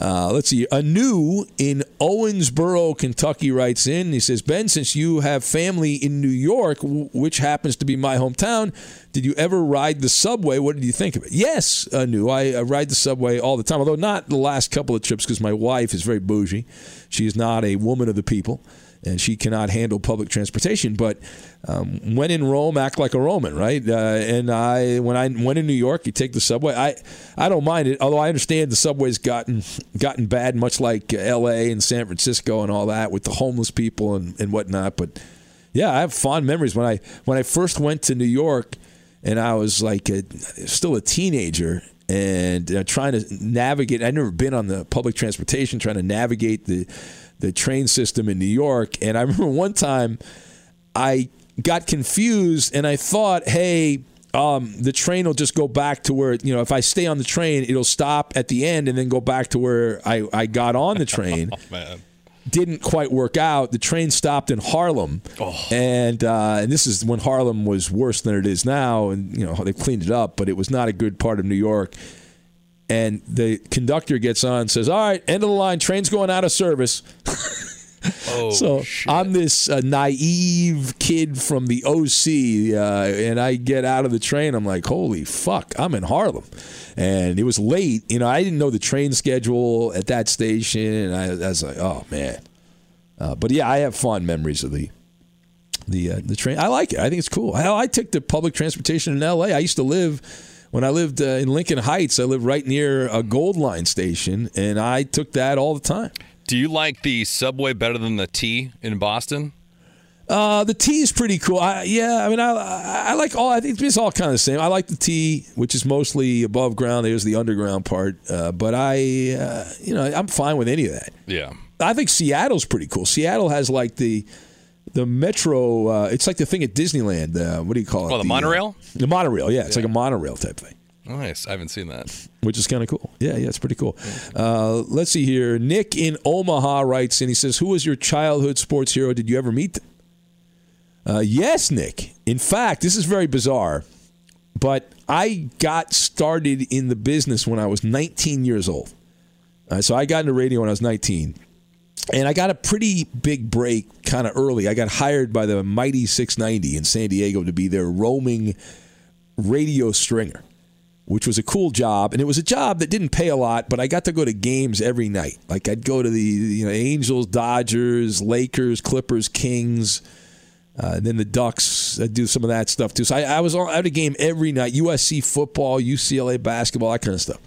Uh, let's see. Anu in Owensboro, Kentucky writes in. He says, Ben, since you have family in New York, w- which happens to be my hometown, did you ever ride the subway? What did you think of it? Yes, Anu. I, I ride the subway all the time, although not the last couple of trips because my wife is very bougie. She is not a woman of the people and she cannot handle public transportation. But um, when in Rome, act like a Roman, right? Uh, and I, when I went in New York, you take the subway. I, I don't mind it, although I understand the subway's gotten gotten bad, much like L.A. and San Francisco and all that, with the homeless people and, and whatnot. But yeah, I have fond memories when I when I first went to New York, and I was like a, still a teenager. And uh, trying to navigate, I'd never been on the public transportation, trying to navigate the the train system in New York. And I remember one time I got confused and I thought, hey, um, the train will just go back to where, you know, if I stay on the train, it'll stop at the end and then go back to where I, I got on the train. oh, man. Didn't quite work out. The train stopped in Harlem, Oh. and uh, and this is when Harlem was worse than it is now, and you know they cleaned it up, but it was not a good part of New York. And the conductor gets on and says, "All right, end of the line. Train's going out of service." Oh, so shit. I'm this uh, naive kid from the OC, uh, and I get out of the train. I'm like, holy fuck, I'm in Harlem. And it was late. You know, I didn't know the train schedule at that station. And I, I was like, oh, man. Uh, but yeah, I have fond memories of the the uh, the train. I like it. I think it's cool. Hell, I took the public transportation in L.A. I used to live when I lived uh, in Lincoln Heights. I lived right near a Gold Line station, and I took that all the time. Do you like the subway better than the T in Boston? Uh, the T is pretty cool. I, yeah, I mean, I, I like all. I think it's all kind of the same. I like the T, which is mostly above ground. There's the underground part, uh, but I, uh, you know, I'm fine with any of that. Yeah. I think Seattle's pretty cool. Seattle has like the the metro. Uh, it's like the thing at Disneyland. Uh, what do you call it? Oh, the monorail? The monorail. Yeah, it's like a monorail type thing Nice. I haven't seen that. which is kind of cool. Yeah, yeah, it's pretty cool. Uh, let's see here. Nick in Omaha writes and He says, "Who was your childhood sports hero? Did you ever meet them?" Uh, yes, Nick. In fact, this is very bizarre, but I got started in the business when I was 19 years old. Uh, so I got into radio when I was 19. And I got a pretty big break kind of early. I got hired by the Mighty 690 in San Diego to be their roaming radio stringer which was a cool job, and it was a job that didn't pay a lot, but I got to go to games every night. Like I'd go to the you know Angels, Dodgers, Lakers, Clippers, Kings, uh, and then the Ducks. I'd do some of that stuff too. So I, I was at a game every night. USC football, UCLA basketball, that kind of stuff.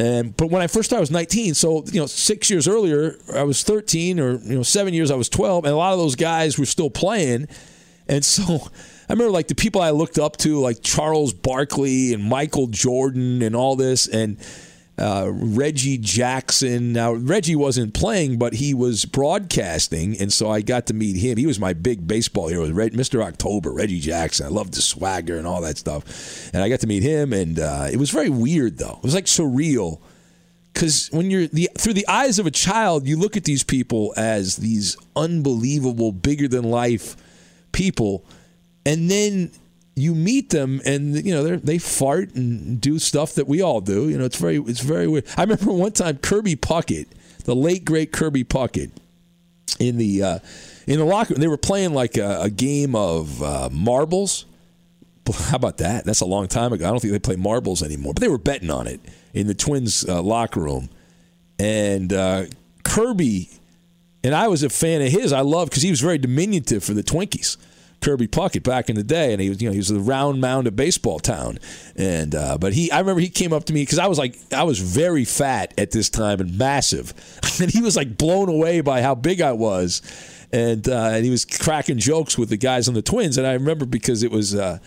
And but when I first started, I was 19. So you know, six years earlier, I was 13, or you know, seven years, I was 12, and a lot of those guys were still playing. And so I remember like the people I looked up to, like Charles Barkley and Michael Jordan and all this, and uh, Reggie Jackson. Now Reggie wasn't playing, but he was broadcasting, and so I got to meet him. He was my big baseball hero, Mr. October, Reggie Jackson. I loved the swagger and all that stuff, and I got to meet him, and uh, it was very weird though. It was like surreal because when you're the through the eyes of a child, you look at these people as these unbelievable, bigger than life people, and then you meet them and you know they fart and do stuff that we all do. You know, it's very it's very weird. I remember one time Kirby Puckett, the late great Kirby Puckett, in the uh, in the locker room, they were playing like a, a game of uh, marbles. How about that? That's a long time ago. I don't think they play marbles anymore, but they were betting on it in the Twins uh, locker room. And uh, Kirby, and I was a fan of his. I loved because he was very diminutive for the Twinkies. Kirby Puckett back in the day, and he was you know he was the round mound of baseball town, and uh, but he I remember he came up to me because I was like I was very fat at this time and massive, and he was like blown away by how big I was, and uh, and he was cracking jokes with the guys on the Twins, and I remember because it was. Uh,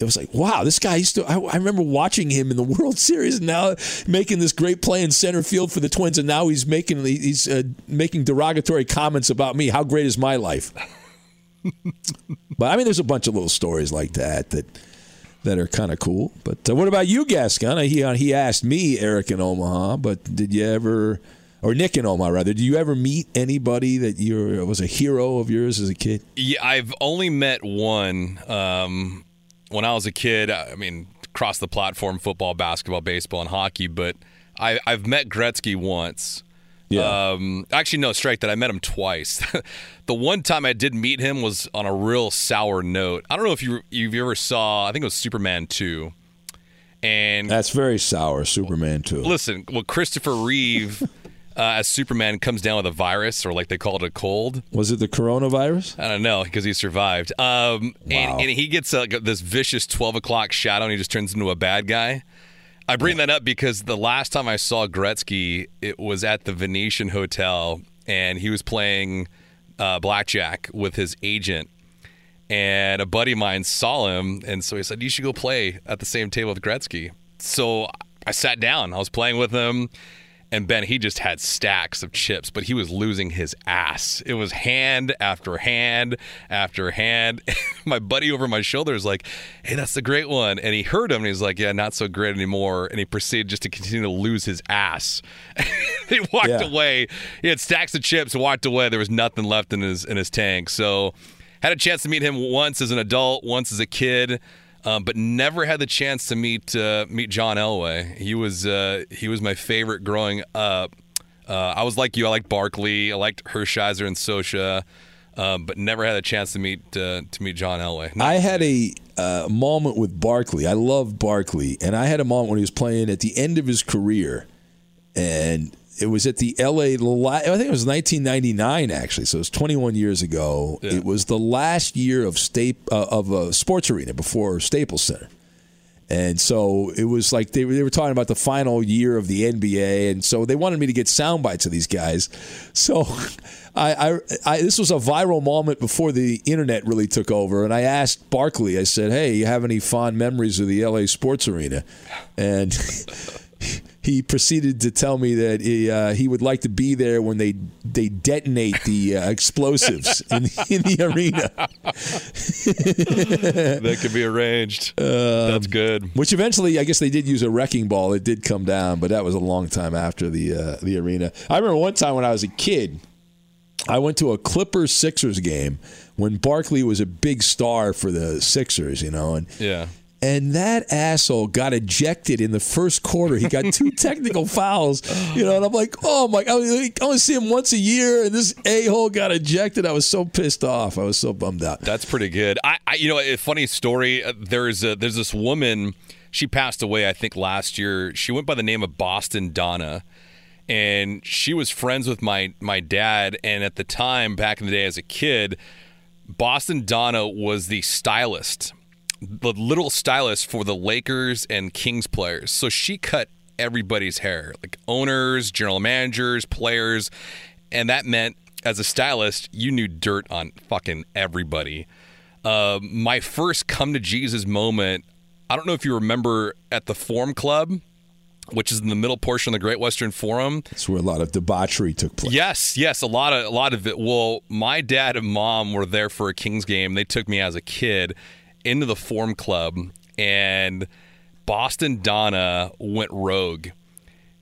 it was like, wow, this guy used to. I, I, remember watching him in the World Series, and now making this great play in center field for the Twins, and now he's making he's uh, making derogatory comments about me. How great is my life? But I mean, there's a bunch of little stories like that that that are kind of cool. But uh, what about you, Gascon? He uh, he asked me, Eric in Omaha, but did you ever, or Nick in Omaha rather, did you ever meet anybody that you was a hero of yours as a kid? Yeah, I've only met one um, when I was a kid. I mean, across the platform, football, basketball, baseball, and hockey. But I, I've met Gretzky once. Yeah. Um, actually, no, strike that. I met him twice. the one time I did meet him was on a real sour note. I don't know if you you ever saw. I think it was Superman two. And that's very sour, Superman two. Listen, well, Christopher Reeve uh, as Superman comes down with a virus, or like they call it a cold. Was it the coronavirus? I don't know because he survived. Um, wow. and, and he gets uh, this vicious twelve o'clock shadow, and he just turns into a bad guy. I bring that up because the last time I saw Gretzky, it was at the Venetian Hotel, and he was playing uh, blackjack with his agent. And a buddy of mine saw him, and so he said, "You should go play at the same table with Gretzky." So I sat down. I was playing with him, and Ben, he just had stacks of chips, but he was losing his ass. It was hand after hand after hand. my buddy over my shoulder is like, hey, that's the great one. And he heard him and he's like, yeah, not so great anymore. And he proceeded just to continue to lose his ass. he walked yeah. away. He had stacks of chips, walked away. There was nothing left in his in his tank. So had a chance to meet him once as an adult, once as a kid um, but never had the chance to meet uh, meet John Elway. He was uh, he was my favorite growing up. Uh, I was like you. I liked Barkley. I liked Hershiser and Scioscia, um, but never had a chance to meet uh, to meet John Elway. Not I had a uh, moment with Barkley. I love Barkley, and I had a moment when he was playing at the end of his career, and it was at the LA. I think it was 1999 actually, so it was 21 years ago. Yeah. It was the last year of state uh, of a sports arena before Staples Center, and so it was like they were, they were talking about the final year of the NBA, and so they wanted me to get sound bites of these guys. So I, I, I this was a viral moment before the internet really took over, and I asked Barkley. I said, "Hey, you have any fond memories of the LA sports arena?" And he proceeded to tell me that he, uh, he would like to be there when they they detonate the uh, explosives in, in the arena. that could be arranged. Um, That's good. Which eventually, I guess they did use a wrecking ball. It did come down, but that was a long time after the uh, the arena. I remember one time when I was a kid, I went to a Clippers Sixers game when Barkley was a big star for the Sixers, you know, and yeah and that asshole got ejected in the first quarter. He got two technical fouls, you know, and I'm like, oh my, god, I only see him once a year, and this a hole got ejected. I was so pissed off. I was so bummed out. That's pretty good. I, I you know, a funny story. Uh, there's a, there's this woman. She passed away, I think, last year. She went by the name of Boston Donna and she was friends with my my dad and at the time back in the day as a kid Boston Donna was the stylist the little stylist for the Lakers and Kings players. So she cut everybody's hair, like owners, general managers, players, and that meant as a stylist, you knew dirt on fucking everybody. Uh, my first come to Jesus moment, I don't know if you remember at the Forum Club, which is in the middle portion of the Great Western Forum. That's where a lot of debauchery took place. Yes, yes, a lot of a lot of it. Well, my dad and mom were there for a Kings game. They took me as a kid into the Forum Club, and Boston Donna went rogue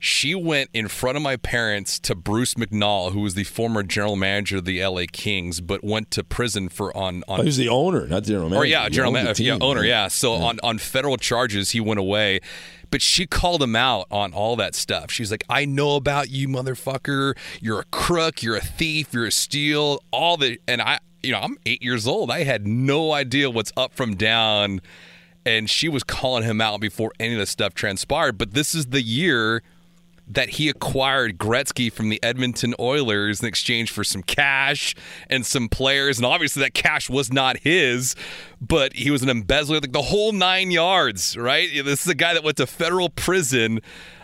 she went in front of my parents to Bruce McNall, who was the former general manager of the LA Kings, but went to prison for on on. Oh, he was the owner, not general oh, manager. Or yeah, general manager, yeah, owner, yeah. So yeah. on on federal charges, he went away. But she called him out on all that stuff. She's like, "I know about you, motherfucker. You're a crook. You're a thief. You're a steal. All the and I, you know, I'm eight years old. I had no idea what's up from down." And she was calling him out before any of this stuff transpired. But this is the year that he acquired Gretzky from the Edmonton Oilers in exchange for some cash and some players. And obviously, that cash was not his, but he was an embezzler, like the whole nine yards, right? This is a guy that went to federal prison.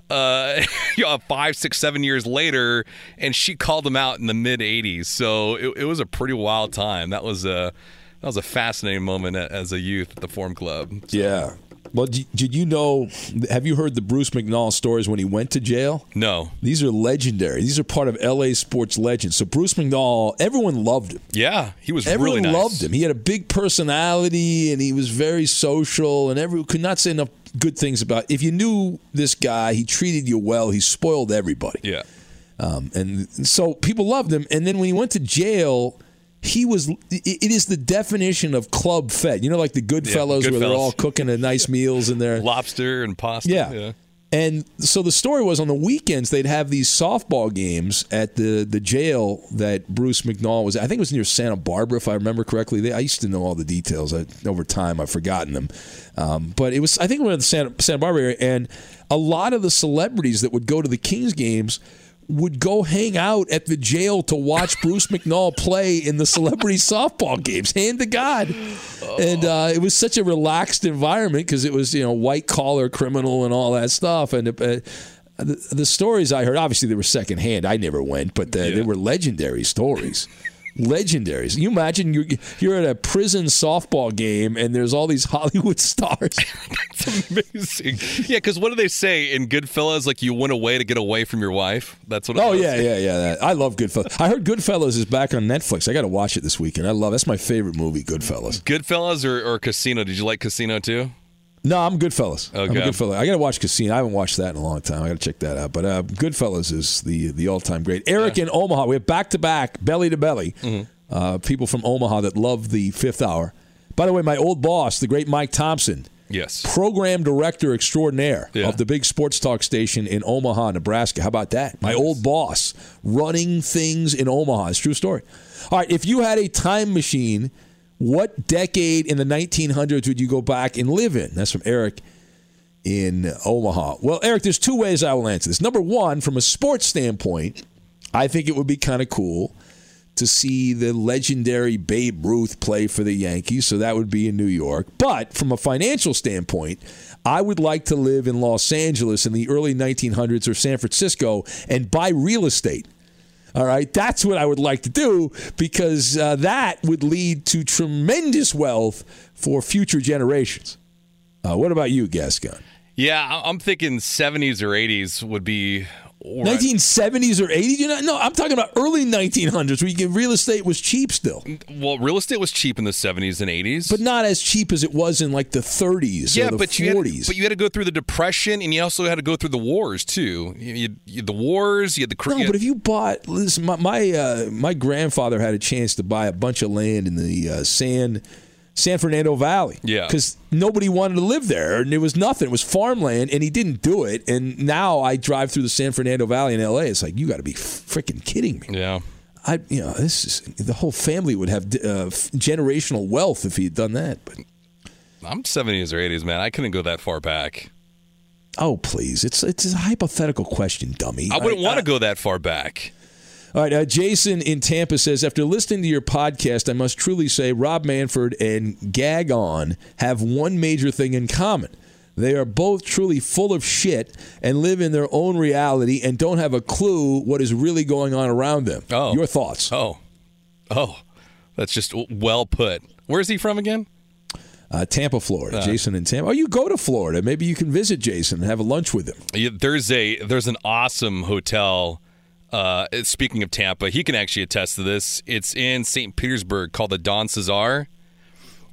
Uh, you know, five, six, seven years later, and she called him out in the mid '80s. So it, it was a pretty wild time. That was a that was a fascinating moment as a youth at the Forum Club. So. Yeah, well, did you know? Have you heard the Bruce McNall stories when he went to jail? No. These are legendary. These are part of LA sports legends. So Bruce McNall, everyone loved him. Yeah, he was everyone really nice. loved him. He had a big personality and he was very social, and everyone could not say enough good things about. If you knew this guy, he treated you well. He spoiled everybody. Yeah. Um, and so people loved him. And then when he went to jail he was it is the definition of club fed you know like the goodfellas yeah, where they're all cooking a nice meals in there lobster and pasta yeah. yeah. And so the story was on the weekends they'd have these softball games at the the jail that bruce mcnall was i think it was near santa barbara if i remember correctly. They, i used to know all the details. I, over time i've forgotten them. Um, but it was i think we were in the santa, santa barbara area and a lot of the celebrities that would go to the kings games would go hang out at the jail to watch Bruce McNall play in the celebrity softball games. Hand to God, and uh, it was such a relaxed environment because it was you know white collar criminal and all that stuff. And uh, the, the, stories I heard, obviously they were secondhand. I never went, but uh, yeah. they were legendary stories legendaries. You imagine you're you're at a prison softball game and there's all these Hollywood stars. That's amazing. Yeah, because what do they say in Goodfellas? Like you went away to get away from your wife. That's what. oh yeah, yeah, yeah. That. I love Goodfellas. I heard Goodfellas is back on Netflix. I got to watch it this weekend. I love. That's my favorite movie, Goodfellas. Goodfellas or, or Casino? Did you like Casino too? No, I'm Goodfellas. Okay. I'm Goodfellas. I got to watch Casino. I haven't watched that in a long time. I got to check that out. But uh, Goodfellas is the the all time great. Eric yeah. in Omaha. We have back to back, belly to belly. Mm-hmm. Uh, people from Omaha that love the Fifth Hour. By the way, my old boss, the great Mike Thompson. Yes. Program director extraordinaire yeah. of the big sports talk station in Omaha, Nebraska. How about that? My old boss running things in Omaha. It's true story. All right, if you had a time machine what decade in the 1900s would you go back and live in? That's from Eric in Omaha. Well, Eric, there's two ways I will answer this. Number one, from a sports standpoint, I think it would be kind of cool to see the legendary Babe Ruth play for the Yankees. So that would be in New York. But from a financial standpoint, I would like to live in Los Angeles in the early 1900s or San Francisco and buy real estate. All right, that's what I would like to do because uh, that would lead to tremendous wealth for future generations. Uh, what about you, Gascon? Yeah, I'm thinking 70s or 80s would be 1970s or 80s? You know, no, I'm talking about early 1900s where get, real estate was cheap still. Well, real estate was cheap in the 70s and 80s, but not as cheap as it was in like the 30s yeah, the but 40s. You had, but you had to go through the depression, and you also had to go through the wars too. You, you, you the wars, you had the no. but if you bought, listen, my my, uh, my grandfather had a chance to buy a bunch of land in the uh, San San Fernando Valley. Yeah. Because nobody wanted to live there and it was nothing. It was farmland and he didn't do it. And now I drive through the San Fernando Valley in LA. It's like, you got to be freaking kidding me. Yeah. I, you know, this is the whole family would have uh, generational wealth if he had done that. But I'm 70s or 80s, man. I couldn't go that far back. Oh, please. It's it's a hypothetical question, dummy. I wouldn't want to go that far back. All right, uh, Jason in Tampa says after listening to your podcast, I must truly say Rob Manfred and Gag On have one major thing in common. They are both truly full of shit and live in their own reality and don't have a clue what is really going on around them. Oh. Your thoughts? Oh, oh, that's just well put. Where's he from again? Uh, Tampa, Florida. Jason in Tampa. Oh, you go to Florida. Maybe you can visit Jason and have a lunch with him. There's a there's an awesome hotel. Uh, speaking of Tampa, he can actually attest to this. It's in St. Petersburg called the Don Cesar.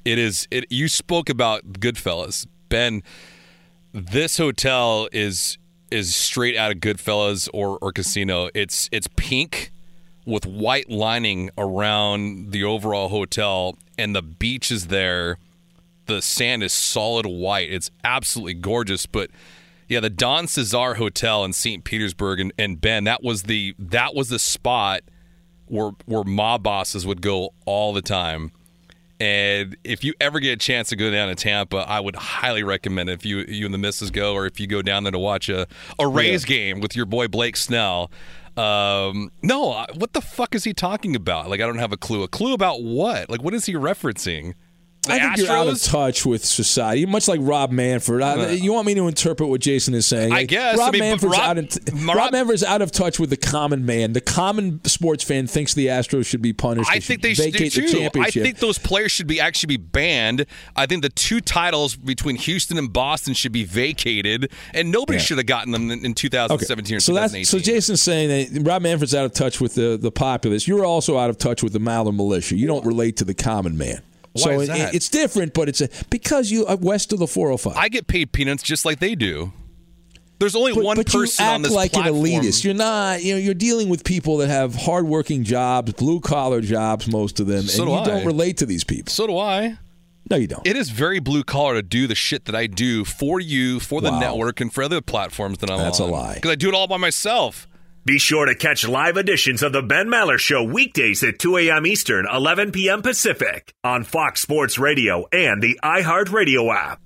It is. It. You spoke about Goodfellas, Ben. This hotel is is straight out of Goodfellas or or Casino. It's it's pink with white lining around the overall hotel, and the beach is there. The sand is solid white. It's absolutely gorgeous, but yeah, the Don Cesar Hotel in St. Petersburg and, and Ben, that was the that was the spot where where mob bosses would go all the time. And if you ever get a chance to go down to Tampa, I would highly recommend it if you you and the missus go, or if you go down there to watch a a Rays game with your boy Blake Snell. Um, no, what the fuck is he talking about? Like, I don't have a clue. A clue about what? Like, what is he referencing? The I think you're out of touch with society, much like Rob Manfred. I, uh, you want me to interpret what Jason is saying? I guess. Rob I mean, Manfred's Rob- out of Rob- Rob Manfred's out of touch with the common man. The common sports fan thinks the Astros should be punished. I think they should vacate the too. I think those players should be actually be banned. I think the two titles between Houston and Boston should be vacated, and nobody Yeah. should have gotten them in, in 2017 or so 2018. that's so Jason's saying that Rob Manfred's out of touch with the the populace. You're also out of touch with the Maller militia. You don't relate to the common man. Why so is it- it's different, but it's a, because you are west of the 405. I get paid peanuts just like they do. There's only but, one but person you act on this like platform. an elitist. You're not. You know, you're dealing with people that have hardworking jobs, blue collar jobs, most of them, So and do you I. don't relate to these people. so do I. No, you don't. It is very blue collar to do the shit that I do for you, for the Wow. network, and for other platforms that I'm That's on. That's a lie. Because I do it all by myself. Be sure to catch live editions of The Ben Maller Show weekdays at 2 a.m. Eastern, 11 p.m. Pacific on Fox Sports Radio and the iHeartRadio app.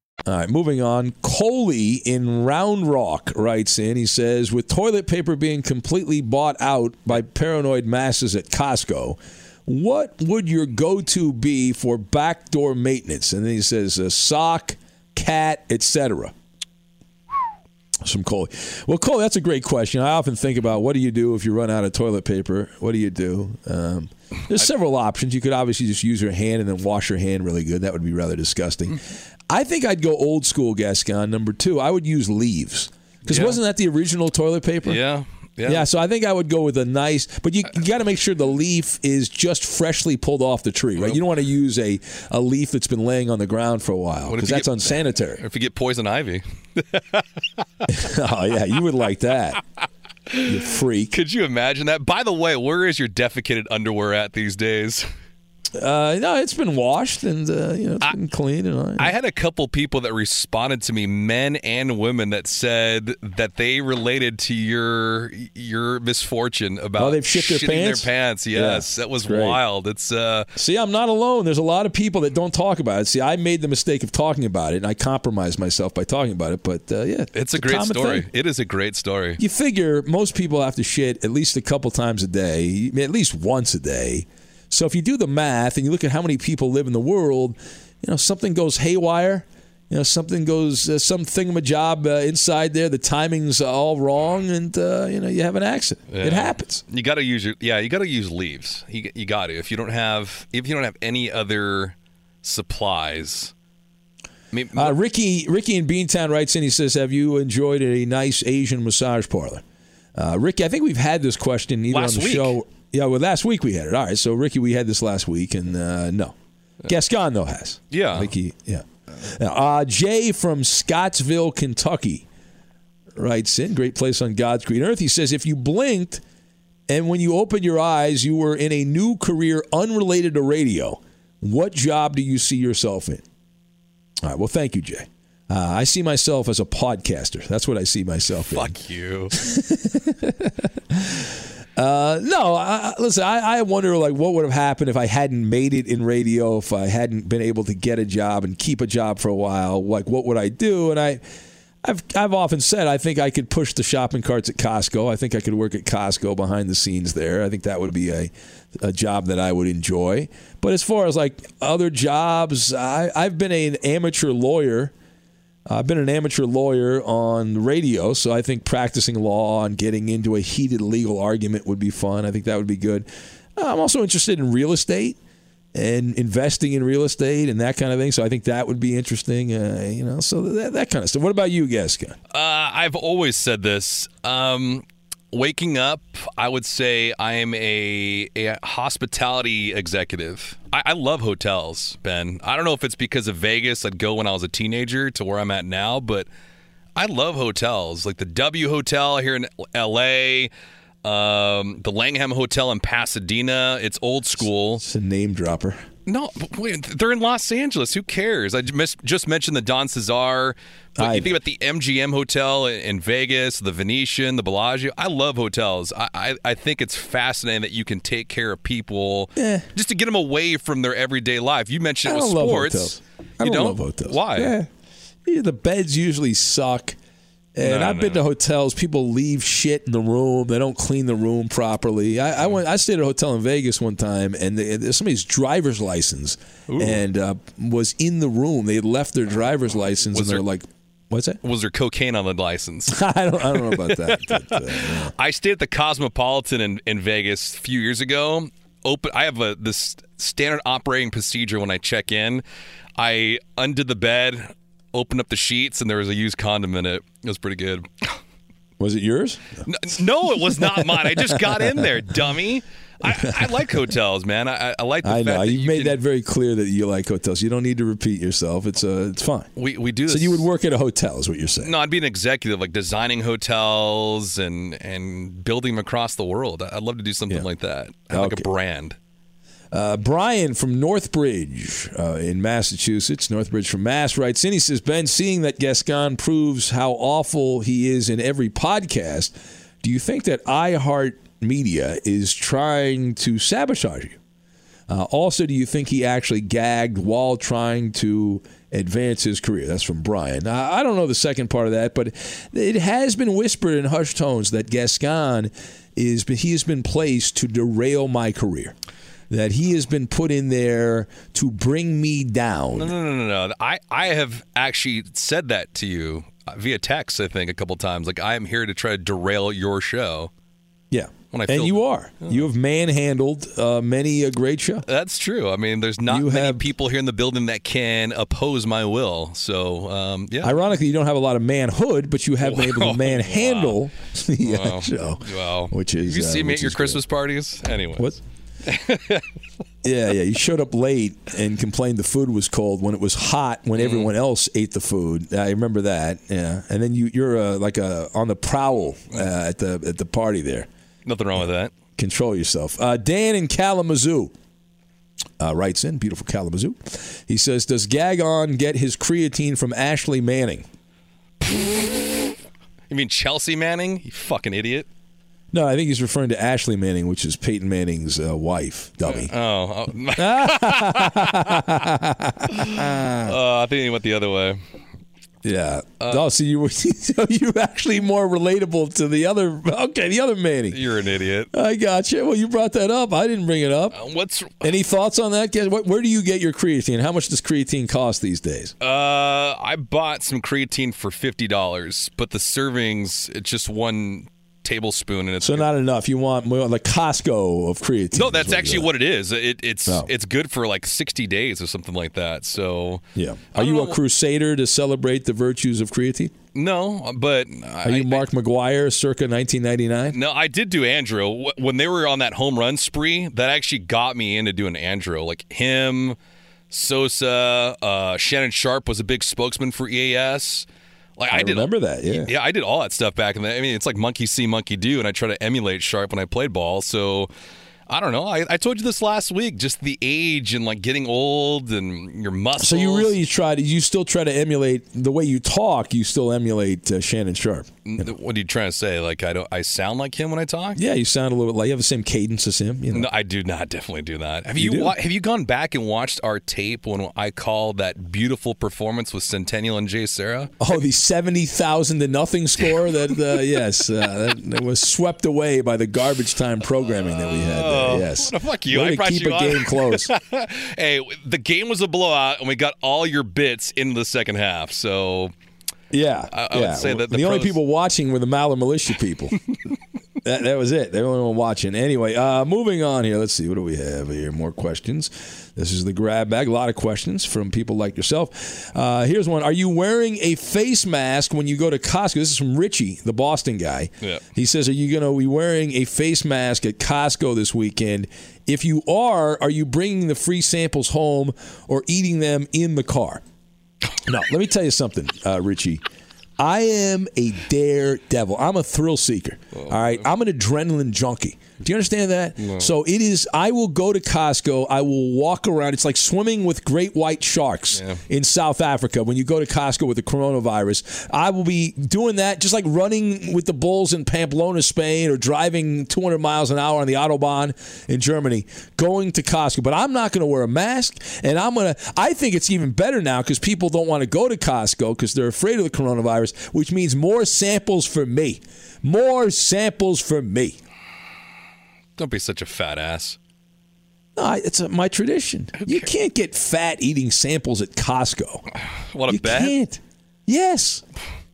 All right, moving on. Coley in Round Rock writes in. He says, with toilet paper being completely bought out by paranoid masses at Costco, what would your go-to be for backdoor maintenance? And then he says, a sock, cat, etc. Some Coley. Well, Coley, that's a great question. I often think about what do you do if you run out of toilet paper? What do you do? Um, there's several options. You could obviously just use your hand and then wash your hand really good. That would be rather disgusting. I think I'd go old school, Gascon. Number two, I would use leaves. Because Yeah. wasn't that the original toilet paper? Yeah. Yeah. Yeah, so I think I would go with a nice, but you, you got to make sure the leaf is just freshly pulled off the tree, right? You don't want to use a, a leaf that's been laying on the ground for a while because that's get- unsanitary. If you get poison ivy, oh yeah, you would like that, you freak. could you imagine that? By the way, where is your defecated underwear at these days? Uh, no, it's been washed and uh, you know it's been clean and all. I had a couple people that responded to me, men and women, that said that they related to your your misfortune about Oh, they've shit their pants? their pants. Yes, Yeah, that was great. wild. It's uh, See, I'm not alone. There's a lot of people that don't talk about it. See, I made the mistake of talking about it, and I compromised myself by talking about it. But uh, yeah, it's a great story. thing. It is a great story. You figure most people have to shit at least a couple times a day, at least once a day. So if you do the math and you look at how many people live in the world, you know something goes haywire. You know something goes, uh, some thingamajob uh, inside there. The timing's all wrong, and uh, you know you have an accident. It happens. You got to use your yeah. You got to use leaves. You, you got to if you don't have if you don't have any other supplies. I mean, Uh, Ricky Ricky in Beantown writes in. He says, "Have you enjoyed a nice Asian massage parlor?" Uh, Ricky, I think we've had this question either on the week. show. Yeah, well, last week we had it. All right, so Ricky, we had this last week, and uh, no, Gascon though has. Yeah. Ricky. Yeah. Now, uh, Jay from Scottsville, Kentucky, writes in. Great place on God's green earth. He says, if you blinked and when you opened your eyes, you were in a new career unrelated to radio, what job do you see yourself in? All right. Well, thank you, Jay. Uh, I see myself as a podcaster. That's what I see myself in. fuck you. Uh, no, I, listen. I, I wonder like what would have happened if I hadn't made it in radio, if I hadn't been able to get a job and keep a job for a while. Like, what would I do? And I, I've I've often said I think I could push the shopping carts at Costco. I think I could work at Costco behind the scenes there. I think that would be a a job that I would enjoy. But as far as like other jobs, I, I've been an amateur lawyer. I've been an amateur lawyer on radio, so I think practicing law and getting into a heated legal argument would be fun. I think that would be good. I'm also interested in real estate and investing in real estate and that kind of thing. So I think that would be interesting. Uh, you know, so that, that kind of stuff. What about you, Gasca? Uh, I've always said this. Um, waking up, I would say I am a, a hospitality executive. I, I love hotels, Ben. I don't know if it's because of Vegas. I'd go when I was a teenager to where I'm at now, but I love hotels. Like the W Hotel here in L.A., um, the Langham Hotel in Pasadena. It's old school. It's a name dropper. No, but wait, they're in Los Angeles. Who cares? I just just mentioned the Don Cesar. But you think about the MGM Hotel in Vegas, the Venetian, the Bellagio. I love hotels. I, I, I think it's fascinating that you can take care of people eh. just to get them away from their everyday life. You mentioned it with don't love sports. hotels. I you don't, don't love hotels. Why? Yeah, the beds usually suck. And No, I've been to hotels. People leave shit in the room. They don't clean the room properly. I, I went. I stayed at a hotel in Vegas one time, and they, there's somebody's driver's license and uh, was in the room. They had left their driver's license, Was and they're there- like, "What's that?" Was there cocaine on the license? I don't. I don't know about that. but, uh, yeah. I stayed at the Cosmopolitan in, in Vegas a few years ago. Open. I have a this standard operating procedure when I check in. I undid the bed, opened up the sheets, and there was a used condom in it. It was pretty good. Was it yours? N- No, it was not mine. I just got in there, dummy. I, I like hotels, man. I, I like the I fact know. You've you made can- that very clear that you like hotels. You don't need to repeat yourself. It's uh, it's fine. We we do So you would work at a hotel, is what you're saying? No, I'd be an executive, like designing hotels and and building them across the world. I'd love to do something Yeah. like that. Have like a brand. Uh, Brian from Northbridge uh, in Massachusetts, Northbridge from Mass, writes in. He says, Ben, seeing that Gascon proves how awful he is in every podcast, do you think that iHeart Media is trying to sabotage you? Uh, also, do you think he actually gagged while trying to advance his career? That's from Brian. I, I don't know the second part of that, but it has been whispered in hushed tones that Gascon is he has been placed to derail my career. That he has been put in there to bring me down. No, no, no, no, no. I, I have actually said that to you via text, I think, a couple times. Like, I am here to try to derail your show. Yeah. When I and you are. You have manhandled uh, many a great show. That's true. I mean, there's not You many have- people here in the building that can oppose my will. So, um, yeah. Ironically, you don't have a lot of manhood, but you have been able to manhandle the uh, Wow. show. Wow. Which is you uh, see me at your is Christmas parties? Anyway. What? yeah, yeah. You showed up late and complained the food was cold when it was hot when Mm. everyone else ate the food. I remember that. Yeah, and then you you're uh, like a on the prowl uh, at the at the party there. Nothing wrong with that. Control yourself. Uh, Dan in Kalamazoo uh, writes in, beautiful Kalamazoo. He says, "Does Gagon get his creatine from Ashley Manning?" You mean Chelsea Manning? You fucking idiot. No, I think he's referring to Ashley Manning, which is Peyton Manning's uh, wife, dummy. Oh. oh. Uh, I think he went the other way. Yeah. oh, so you were so you actually more relatable to the other. Okay, the other Manning. You're an idiot. I got you. Well, you brought that up. I didn't bring it up. Uh, What's Any thoughts on that? Where do you get your creatine? How much does creatine cost these days? Uh, I bought some creatine for fifty dollars, but the servings it's just one tablespoon, and it's So not enough. You want more like Costco of creatine. no. That's what actually what it is. It, it's Oh. it's good for like sixty days or something like that. So Yeah. Are you don't a crusader to celebrate the virtues of creatine? no, but Are you Mark McGwire, circa 1999? No, I did do Andro when they were on that home run spree. That actually got me into doing Andro. Like him, Sosa, uh, Shannon Sharpe was a big spokesman for EAS. Like I, I did remember that. Yeah. Yeah, I did all that stuff back in the. I mean, it's like monkey see, monkey do, and I try to emulate Sharpe when I played ball. So. I don't know. I, I told you this last week. Just the age and like getting old and your muscles. So you really try to, you still try to emulate the way you talk. You still emulate uh, Shannon Sharpe. What are you trying to say? Like I don't. I sound like him when I talk. Yeah, you sound a little bit like you have the same cadence as him. You know. No, I do not definitely do that. Have You you, wa- have you gone back and watched our tape when I called that beautiful performance with Centennial and JSerra? Oh, the seventy thousand to nothing score. That uh, yes, uh, that, that was swept away by the garbage time programming that we had. There. Yes, Oh, fuck you. Way I brought keep you a on. game close. hey, the game was a blowout, and we got all your bits in the second half. So Yeah, I- I would say that the, the only people watching were the Maller militia people. that, that was it. They only one watching. Anyway, uh, moving on here. Let's see. What do we have here? More questions. This is the grab bag. A lot of questions from people like yourself. Uh, here's one. Are you wearing a face mask when you go to Costco? This is from Richie, the Boston guy. Yeah. He says, Are you going to be wearing a face mask at Costco this weekend? If you are, are you bringing the free samples home or eating them in the car? No, let me tell you something, uh, Richie. I am a daredevil. I'm a thrill seeker. Oh, all right, I'm an adrenaline junkie. Do you understand that? So it is. I will go to Costco. I will walk around. It's like swimming with great white sharks in South Africa. When you go to Costco with the coronavirus, I will be doing that, just like running with the bulls in Pamplona, Spain, or driving 200 miles an hour on the autobahn in Germany. Going to Costco, but I'm not going to wear a mask, and I'm gonna. I think it's even better now because people don't want to go to Costco because they're afraid of the coronavirus, which means more samples for me. More samples for me. Don't be such a fat ass. No, it's a, my tradition. You can't get fat eating samples at Costco. What a you bet. can't. Yes,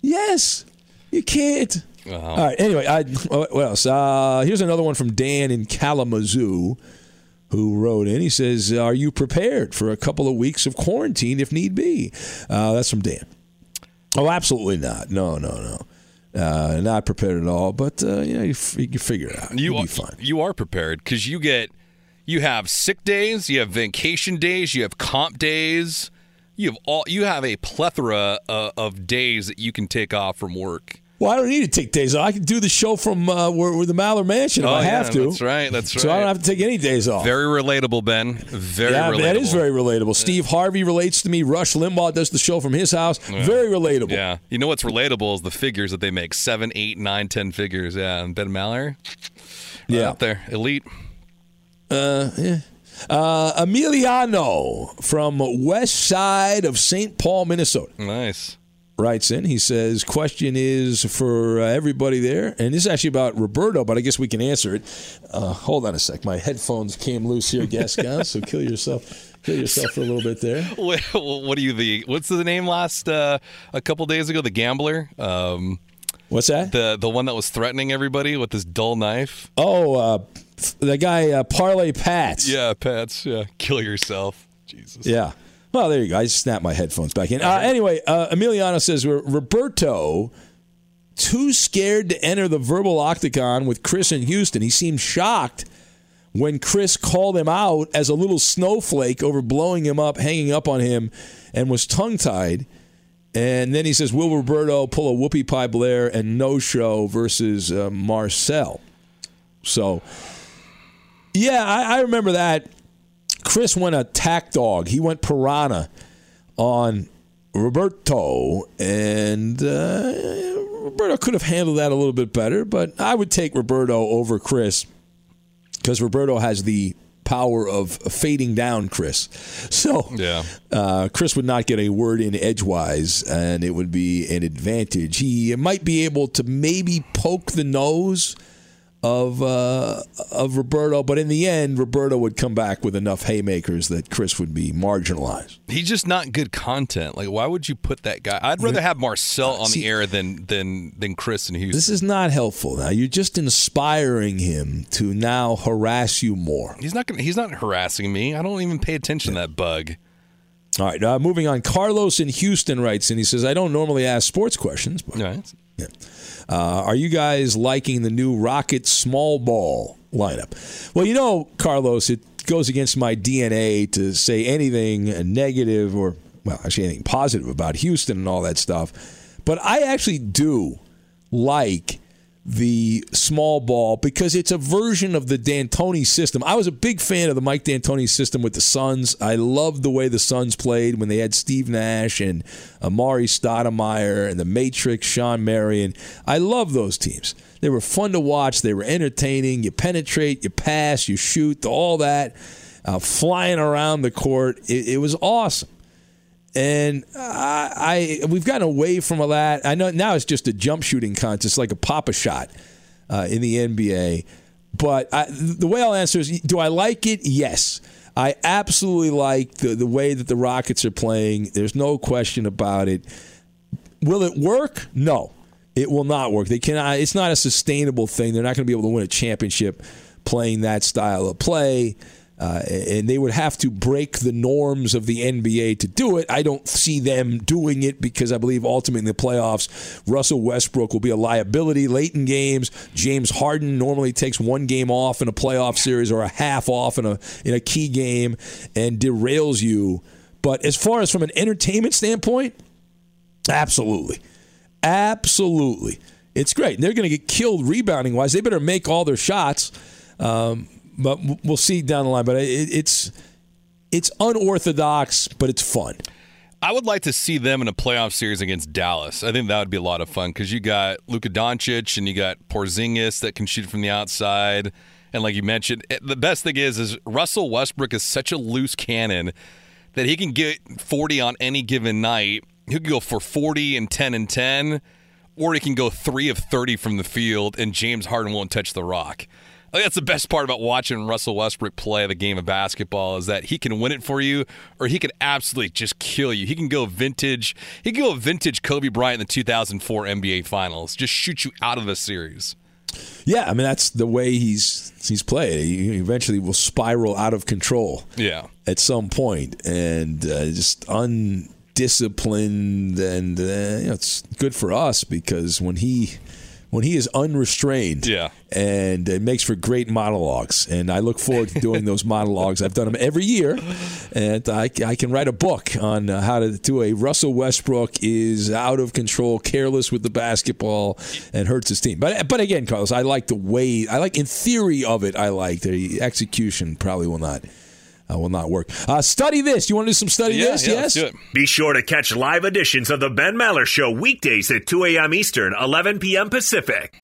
yes, you can't. All right. Anyway, I, what else? Uh, here's another one from Dan in Kalamazoo, who wrote in. He says, "Are you prepared for a couple of weeks of quarantine if need be?" Uh, that's from Dan. Oh, absolutely not. No, no, no. Uh, not prepared at all. But uh, yeah, you, f- you can figure it out. You You'll are be fine. you are prepared because you get you have sick days, you have vacation days, you have comp days, you have all you have a plethora uh, of days that you can take off from work. Well, I don't need to take days off. I can do the show from uh, where, where the Maller Mansion if Oh, I yeah, have to. that's right, that's right. So I don't have to take any days off. Very relatable, Ben. Very yeah, relatable. that is very relatable. Steve Harvey relates to me. Rush Limbaugh does the show from his house. Very relatable. Yeah, you know what's relatable is the figures that they make seven, eight, nine, ten figures. Yeah, and Ben Maller, Yeah. out there, elite. Uh, yeah. Uh, Emiliano from west side of St. Paul, Minnesota. Nice. Writes in. He says, "Question is for uh, everybody there, and this is actually about Roberto, but I guess we can answer it." Uh, hold on a sec. My headphones came loose here, Gascon. so kill yourself. Kill yourself for a little bit there. What, what are you the? What's the name last uh, a couple days ago? The gambler. Um, What's that? The the one that was threatening everybody with this dull knife. Oh, uh, the guy uh, Parlay Pats. Yeah, Pats. Yeah, kill yourself. Jesus. Yeah. Well, there you go. I snapped my headphones back in. Uh, anyway, uh, Emiliano says Roberto too scared to enter the verbal octagon with Chris in Houston. He seemed shocked when Chris called him out as a little snowflake over blowing him up, hanging up on him, and was tongue tied. And then he says, Will Roberto pull a whoopie pie Blair and no show versus uh, Marcel? So, yeah, I, I remember that. Chris went a tack dog. He went piranha on Roberto, and uh, Roberto could have handled that a little bit better, but I would take Roberto over Chris because Roberto has the power of fading down Chris. So yeah. uh, Chris would not get a word in edgewise, and it would be an advantage. He might be able to maybe poke the nose of uh, of Roberto, but in the end, Roberto would come back with enough haymakers that Chris would be marginalized. He's just not good content. Like, why would you put that guy? I'd rather have Marcel on See, the air than than than Chris and Houston. This is not helpful. Now you're just inspiring him to now harass you more. He's not. Gonna, he's not harassing me. I don't even pay attention yeah. to that bug. All right, uh, moving on. Carlos in Houston writes, and he says, "I don't normally ask sports questions, but right. yeah." Uh, are you guys liking the new Rocket small ball lineup? Well, you know, Carlos, it goes against my DNA to say anything negative or, well, actually anything positive about Houston and all that stuff. But I actually do like the small ball because it's a version of the D'Antoni system. I was a big fan of the Mike D'Antoni system with the Suns. I loved the way the Suns played when they had Steve Nash and Amar'e Stoudemire and the Matrix, Shawn Marion. I love those teams. They were fun to watch. They were entertaining. You penetrate, you pass, you shoot, all that, uh, flying around the court. It, it was awesome and I, I, we've gotten away from all that. I know now it's just a jump shooting contest, like a Pop-A-Shot uh, in the NBA. But I, the way I'll answer is: Do I like it? Yes, I absolutely like the the way that the Rockets are playing. There's no question about it. Will it work? No, it will not work. They cannot. It's not a sustainable thing. They're not going to be able to win a championship playing that style of play. Uh, and they would have to break the norms of the NBA to do it. I don't see them doing it because I believe ultimately in the playoffs, Russell Westbrook will be a liability late in games. James Harden normally takes one game off in a playoff series or a half off in a in a key game and derails you. But as far as from an entertainment standpoint, absolutely, absolutely, it's great. They're going to get killed rebounding wise. They better make all their shots. Um, but we'll see down the line. But it, it's it's unorthodox, but it's fun. I would like to see them in a playoff series against Dallas. I think that would be a lot of fun because you got Luka Doncic and you got Porzingis that can shoot from the outside. And like you mentioned, the best thing is is Russell Westbrook is such a loose cannon that he can get 40 on any given night. He can go for 40 and 10 and 10, or he can go 3 of 30 from the field and James Harden won't touch the rock. I think that's the best part about watching Russell Westbrook play the game of basketball is that he can win it for you, or he can absolutely just kill you. He can go vintage. He can go vintage Kobe Bryant in the 2004 NBA Finals, just shoot you out of the series. Yeah, I mean that's the way he's he's played. He eventually will spiral out of control. Yeah, at some point, and uh, just undisciplined, and uh, you know, it's good for us because when he when he is unrestrained. Yeah. And it makes for great monologues. And I look forward to doing those monologues. I've done them every year. And I, I can write a book on uh, how to do a Russell Westbrook is out of control, careless with the basketball, and hurts his team. But, but again, Carlos, I like the way, I like in theory of it, I like the execution probably will not uh, will not work. Uh, study this. You want to do some study yeah, this? Yeah, yes. Be sure to catch live editions of the Ben Maller Show weekdays at 2 a.m. Eastern, 11 p.m. Pacific.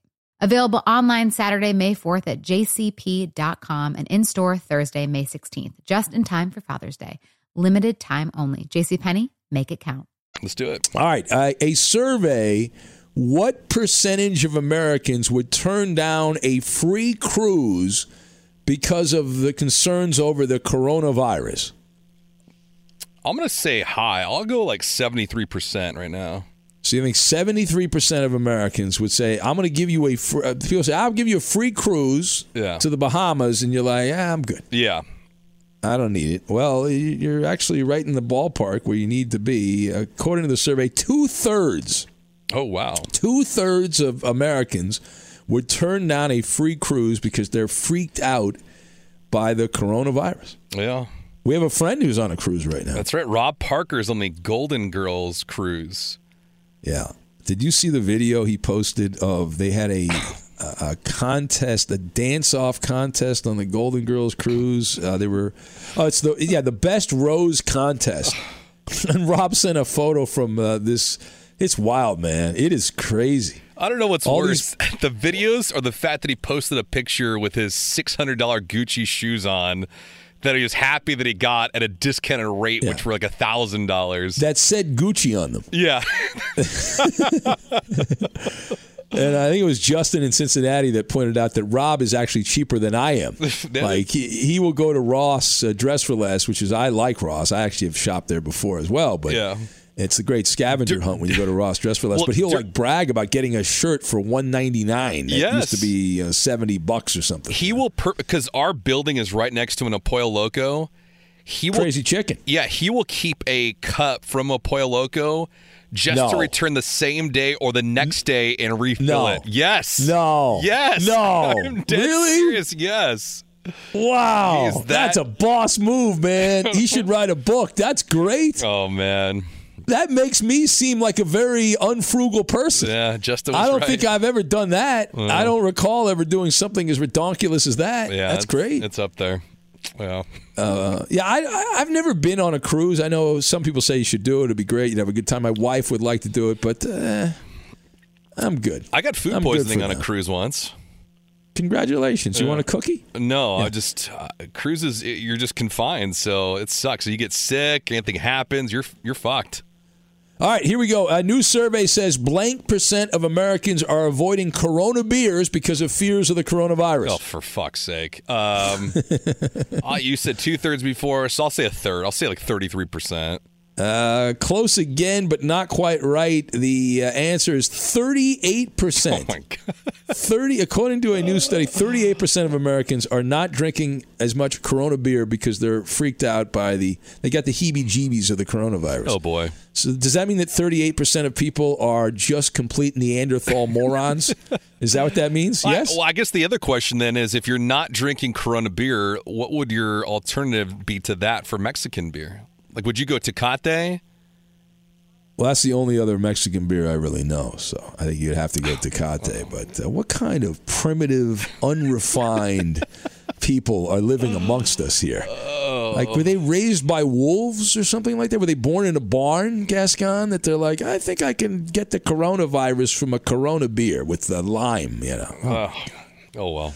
Available online Saturday, May 4th at jcp.com and in store Thursday, May 16th, just in time for Father's Day. Limited time only. JCPenney, make it count. Let's do it. All right. Uh, a survey what percentage of Americans would turn down a free cruise because of the concerns over the coronavirus? I'm going to say high. I'll go like 73% right now. So you think 73% of Americans would say, I'm going to give you a free, uh, people say, I'll give you a free cruise Yeah. to the Bahamas. And you're like, yeah, I'm good. Yeah. I don't need it. Well, you're actually right in the ballpark where you need to be. According to the survey, two thirds, Oh, wow. two thirds of Americans would turn down a free cruise because they're freaked out by the coronavirus. Yeah. We have a friend who's on a cruise right now. That's right. Rob Parker's on the Golden Girls cruise. Yeah. Did you see the video he posted of they had a a contest, a dance-off contest on the Golden Girls cruise? Uh, they were, oh, it's the yeah the best rose contest. and Rob sent a photo from uh, this. It's wild, man. It is crazy. I don't know what's All worse, the videos or the fact that he posted a picture with his $600 Gucci shoes on that he was happy that he got at a discounted rate, Yeah. which were like a thousand dollars. That said Gucci on them. Yeah, And I think it was Justin in Cincinnati that pointed out that Rob is actually cheaper than I am. like he, he will go to Ross uh, Dress for Less, which is I like Ross. I actually have shopped there before as well, but Yeah. It's a great scavenger hunt when you go to Ross Dress for Less. Well, but he'll like brag about getting a shirt for one ninety nine. That Yes. used to be uh, seventy bucks or something. he will because our building is right next to an El Pollo Loco. He will, Crazy chicken. yeah, he will keep a cup from El Pollo Loco just to return the same day or the next day and refill No. it. Yes, No. yes, No. Really? serious. Yes. Wow, that- that's a boss move, man. he should write a book. That's great. Oh man, That makes me seem like a very unfrugal person. yeah, Justin. Was I don't right. think I've ever done that. I don't recall ever doing something as ridiculous as that. Yeah, That's great. It's up there. Yeah. Uh, yeah, I, I, I've never been on a cruise. I know some people say you should do it. It'd be great. You'd have a good time. My wife would like to do it, but uh, I'm good. I got food I'm poisoning on a cruise once. Congratulations. You Yeah. want a cookie? No, I just uh, cruises. You're just confined, so it sucks. You get sick, anything happens, you're you're fucked. All right, here we go. A new survey says blank percent of Americans are avoiding Corona beers because of fears of the coronavirus. Oh, for fuck's sake! Um, you said two thirds before, so I'll say a third. I'll say like thirty-three percent. Uh, close again, but not quite right. The uh, answer is 38%. Oh my god! 30 according to a new study 38% of americans are not drinking as much corona beer because they're freaked out by the they got the heebie jeebies of the coronavirus Oh boy! so does that mean that 38% of people are just complete neanderthal morons is that what that means I- yes well, I guess the other question then is, if you're not drinking Corona beer, what would your alternative be to that for Mexican beer? Like, would you go Tecate? well that's the only other mexican beer i really know so i think you'd have to go tecate but uh, what kind of primitive unrefined people are living amongst us here Like, were they raised by wolves or something like that? Were they born in a barn, Gascon? That they're like, I think I can get the coronavirus from a Corona beer with the lime, you know. Oh well.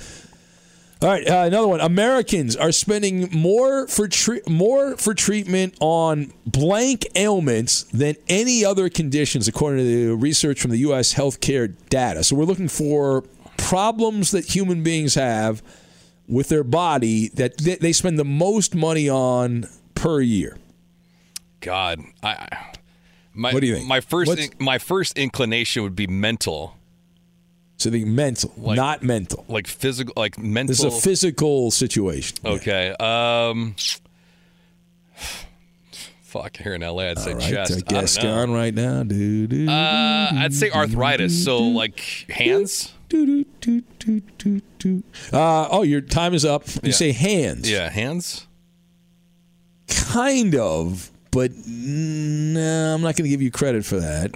All right, uh, another one. Americans are spending more for tre- more for treatment on blank ailments than any other conditions, according to the research from the U.S. healthcare data. So we're looking for problems that human beings have with their body that they- they spend the most money on per year. God, I. My, What do you think? My first, in, my first inclination would be mental, So the mental, Like- not mental. like physical, like mental. This is a physical situation. Okay. Um. Fuck. Here in LA, I'd say All right, chest. I know. Gascon right now. Do, Uh, I'd say arthritis. So like hands. do, do, do. Uh, oh, your time is up. You Yeah. say hands. Yeah, hands. Kind of, but no, I'm not going to give you credit for that.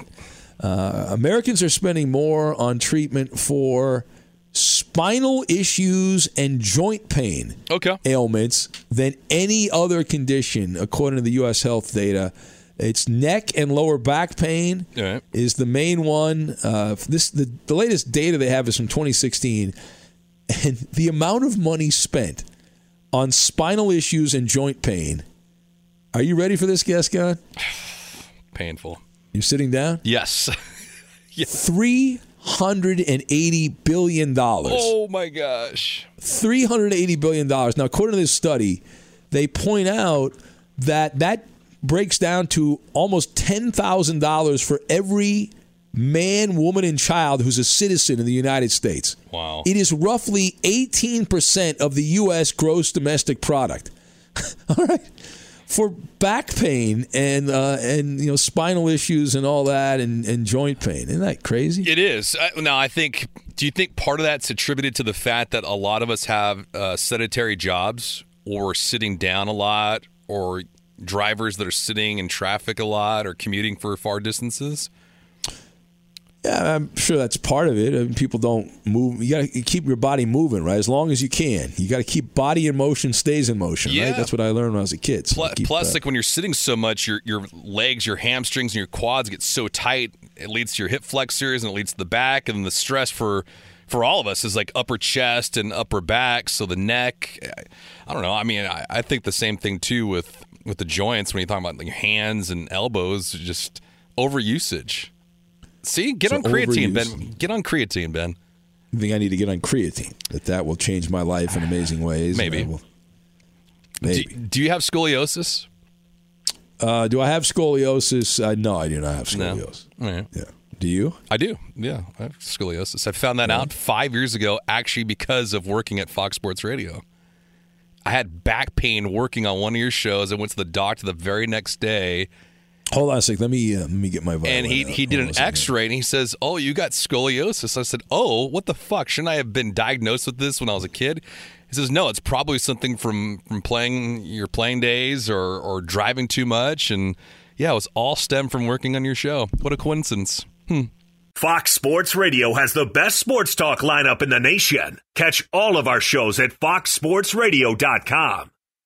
Uh, Americans are spending more on treatment for spinal issues and joint pain Okay. ailments than any other condition, according to the U.S. health data. It's neck and lower back pain right. is the main one. Uh, this the, the latest data they have is from 2016, and the amount of money spent on spinal issues and joint pain. Are you ready for this, Gascon? Painful. You're sitting down. Yes. Three hundred and eighty billion dollars. oh my gosh. $380 billion. Now, according to this study, they point out that that breaks down to almost $10,000 for every man, woman, and child who's a citizen in the United States. Wow. It is roughly 18% of the U.S. gross domestic product. all right. For back pain and uh, and you know spinal issues and all that and, and joint pain, isn't that crazy? It is. Uh, Now, I think. Do you think part of that's attributed to the fact that a lot of us have uh, sedentary jobs, or sitting down a lot, or drivers that are sitting in traffic a lot, or commuting for far distances? Yeah, I'm sure that's part of it. I mean, people don't move. You got to keep your body moving, right? As long as you can. You got to keep body in motion stays in motion, Yeah. right? That's what I learned when I was a kid. So Plus, keep, plus uh, like when you're sitting so much, your your legs, your hamstrings, and your quads get so tight. It leads to your hip flexors, and it leads to the back, and the stress for for all of us is like upper chest and upper back. So the neck. I, don't know. I mean, I, I think the same thing too with with the joints when you talk about like hands and elbows. Just overusage. See, get So on creatine, Ben. Get on creatine, Ben. I think I need to get on creatine. That that will change my life in amazing ways. Maybe. Will- Do, maybe. do you have scoliosis? uh, do I have scoliosis? Uh, no, I do not have No. scoliosis. Yeah. Do you? I do. Yeah, I have scoliosis. I found that out five years ago, actually, because of working at Fox Sports Radio. I had back pain working on one of your shows. I went to the doctor the very next day, Hold on a sec. Let me uh, let me get my violin and he out. he did Hold an. X-ray, and he says, "Oh, you got scoliosis." I said, "Oh, what the fuck? Shouldn't I have been diagnosed with this when I was a kid?" He says, "No, it's probably something from from playing your playing days or or driving too much." And yeah, it was all stemmed from working on your show. What a coincidence. Hmm. Fox Sports Radio has the best sports talk lineup in the nation. Catch all of our shows at foxsportsradio.com.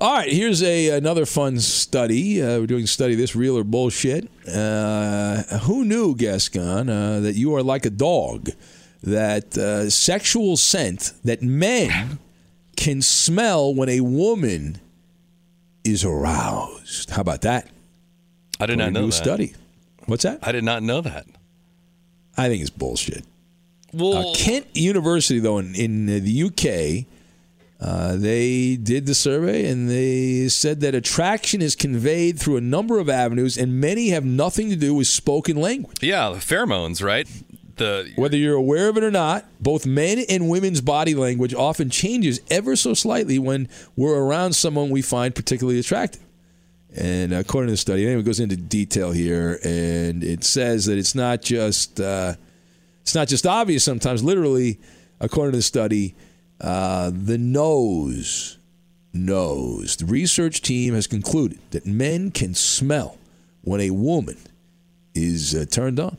All right, here's a another fun study. Uh, we're doing a study this real or bullshit. Uh, who knew, Gascon, uh, that you are like a dog? That uh, sexual scent that men can smell when a woman is aroused. How about that? I did not know new that. study. What's that? I did not know that. I think it's bullshit. Well, Uh, Kent University, though, in, in the UK, uh, they did the survey and they said that attraction is conveyed through a number of avenues, and many have nothing to do with spoken language. yeah, the pheromones, right? The Whether you're aware of it or not, both men and women's body language often changes ever so slightly when we're around someone we find particularly attractive. And according to the study, anyway, it goes into detail here, and it says that it's not just uh, it's not just obvious. Sometimes, literally, according to the study, uh, the nose knows. The research team has concluded that men can smell when a woman is uh, turned on.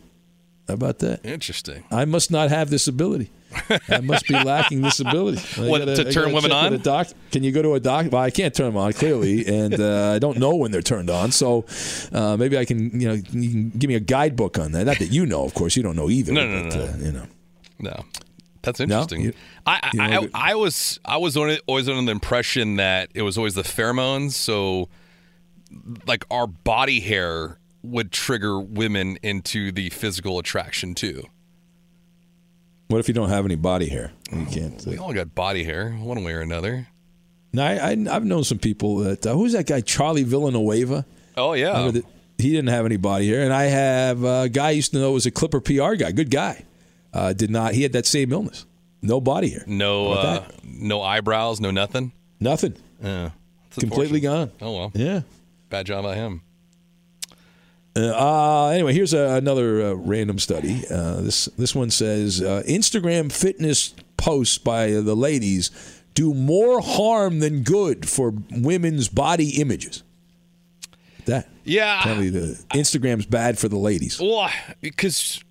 How about that? interesting. I must not have this ability. I must be lacking this ability. What, gotta- to turn women on? Doc. Can you go to a doc? Well, I can't turn them on clearly, and uh, I don't know when they're turned on. So uh, maybe I can, you know, you can give me a guidebook on that. Not that you know, of course, you don't know either. No, no, but, no. Uh, you know, No, that's No? interesting. You- I, you I, I, I was I was on- always under the impression that it was always the pheromones. So, like our body hair would trigger women into the physical attraction too. what if you don't have any body hair? You can't. We Uh, all got body hair, one way or another. no, I, I, I've known some people that. Uh, who's that guy? Charlie Villanueva. Oh yeah, he didn't have any body hair, and I have a guy I used to know was a Clipper PR guy, good guy. Uh, did not. He had that same illness. No body hair. no uh, no eyebrows, no nothing. Nothing. Yeah, Completely gone. Oh well, Yeah. bad job by him. Uh, uh, anyway, here's a, another uh, random study. Uh, this this one says uh, Instagram fitness posts by the ladies do more harm than good for women's body images. That Yeah, apparently the Instagram's bad for the ladies. Well, because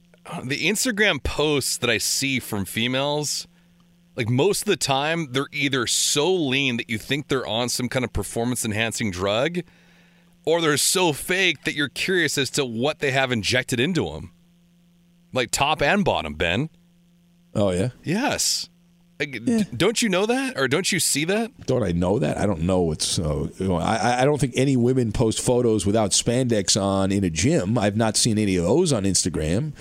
the Instagram posts that I see from females, like most of the time, they're either so lean that you think they're on some kind of performance enhancing drug, or they're so fake that you're curious as to what they have injected into them, like top and bottom. Ben. Oh yeah. Yes. Like, d- Don't you know that, or don't you see that? Don't I know that? I don't know. It's uh, I I don't think any women post photos without spandex on in a gym. I've not seen any of those on Instagram.